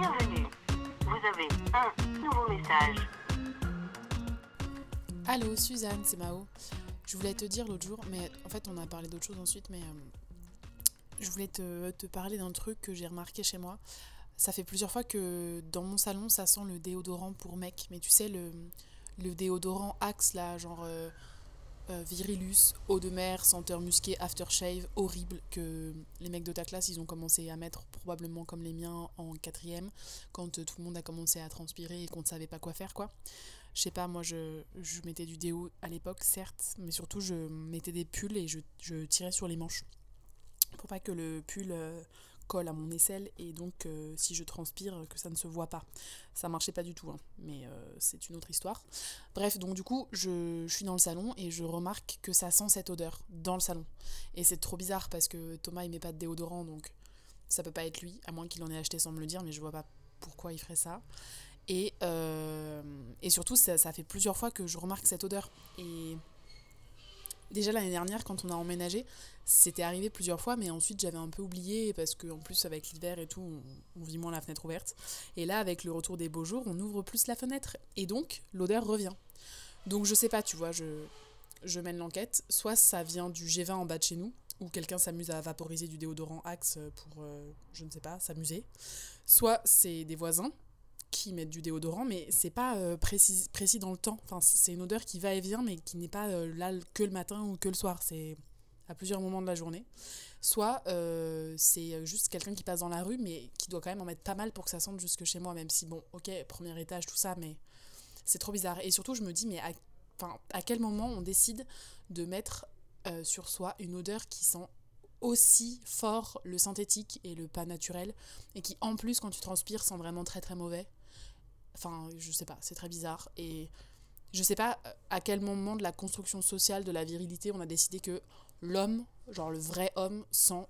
Bienvenue. Vous avez un nouveau message. Allô, Suzanne, c'est Mao. Je voulais te dire l'autre jour, mais en fait, on a parlé d'autre chose ensuite, mais euh, je voulais te, parler d'un truc que j'ai remarqué chez moi. Ça fait plusieurs fois que dans mon salon, ça sent le déodorant pour mec, mais tu sais, le, le déodorant Axe, là, genre euh, euh, Virilus, eau de mer, senteur musquée, aftershave, horrible, que les mecs de ta classe, ils ont commencé à mettre probablement comme les miens en quatrième, quand euh, tout le monde a commencé à transpirer et qu'on ne savait pas quoi faire, quoi. Je sais pas, moi, je, je mettais du déo à l'époque, certes, mais surtout, je mettais des pulls et je, je tirais sur les manches pour pas que le pull colle à mon aisselle et donc euh, si je transpire que ça ne se voit pas. Ça marchait pas du tout, hein, mais euh, c'est une autre histoire. Bref, donc du coup, je, suis dans le salon et je remarque que ça sent cette odeur dans le salon. Et c'est trop bizarre parce que Thomas il met pas de déodorant donc ça peut pas être lui, à moins qu'il en ait acheté sans me le dire, mais je vois pas pourquoi il ferait ça. Et, euh, et surtout, ça, ça fait plusieurs fois que je remarque cette odeur. Et Déjà l'année dernière, quand on a emménagé, c'était arrivé plusieurs fois, mais ensuite j'avais un peu oublié parce qu'en plus, avec l'hiver et tout, on, vit moins la fenêtre ouverte. Et là, avec le retour des beaux jours, on ouvre plus la fenêtre et donc l'odeur revient. Donc je sais pas, tu vois, je, je mène l'enquête. Soit ça vient du G20 en bas de chez nous, où quelqu'un s'amuse à vaporiser du déodorant Axe pour, euh, je ne sais pas, s'amuser. Soit c'est des voisins qui mettent du déodorant, mais c'est pas euh, précis, précis dans le temps. Enfin, c'est une odeur qui va et vient, mais qui n'est pas euh, là que le matin ou que le soir. C'est à plusieurs moments de la journée. Soit euh, c'est juste quelqu'un qui passe dans la rue, mais qui doit quand même en mettre pas mal pour que ça sente jusque chez moi, même si, bon, ok, premier étage, tout ça, mais c'est trop bizarre. Et surtout, je me dis, mais à, à quel moment on décide de mettre sur soi une odeur qui sent aussi fort le synthétique et le pas naturel, et qui en plus, quand tu transpires, sent vraiment très très mauvais? Enfin, je sais pas, c'est très bizarre. Et je sais pas euh, à quel moment de la construction sociale de la virilité on a décidé que l'homme, genre le vrai homme, sent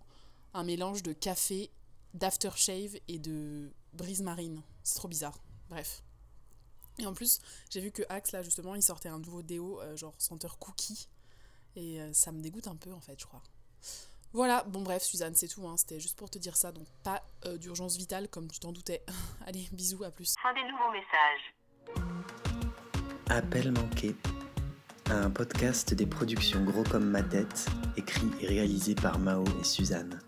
un mélange de café, d'aftershave et de brise marine. C'est trop bizarre. Bref. Et en plus, j'ai vu que Axe, là, justement, il sortait un nouveau déo, euh, genre senteur cookie. Et euh, ça me dégoûte un peu, en fait, je crois. Voilà, bon bref, Suzanne, c'est tout, hein. c'était juste pour te dire ça, donc pas euh, d'urgence vitale comme tu t'en doutais. Allez, bisous, à plus. Fin des nouveaux messages. Appel manqué. Un podcast des productions Gros comme ma tête, écrit et réalisé par Mao et Suzanne.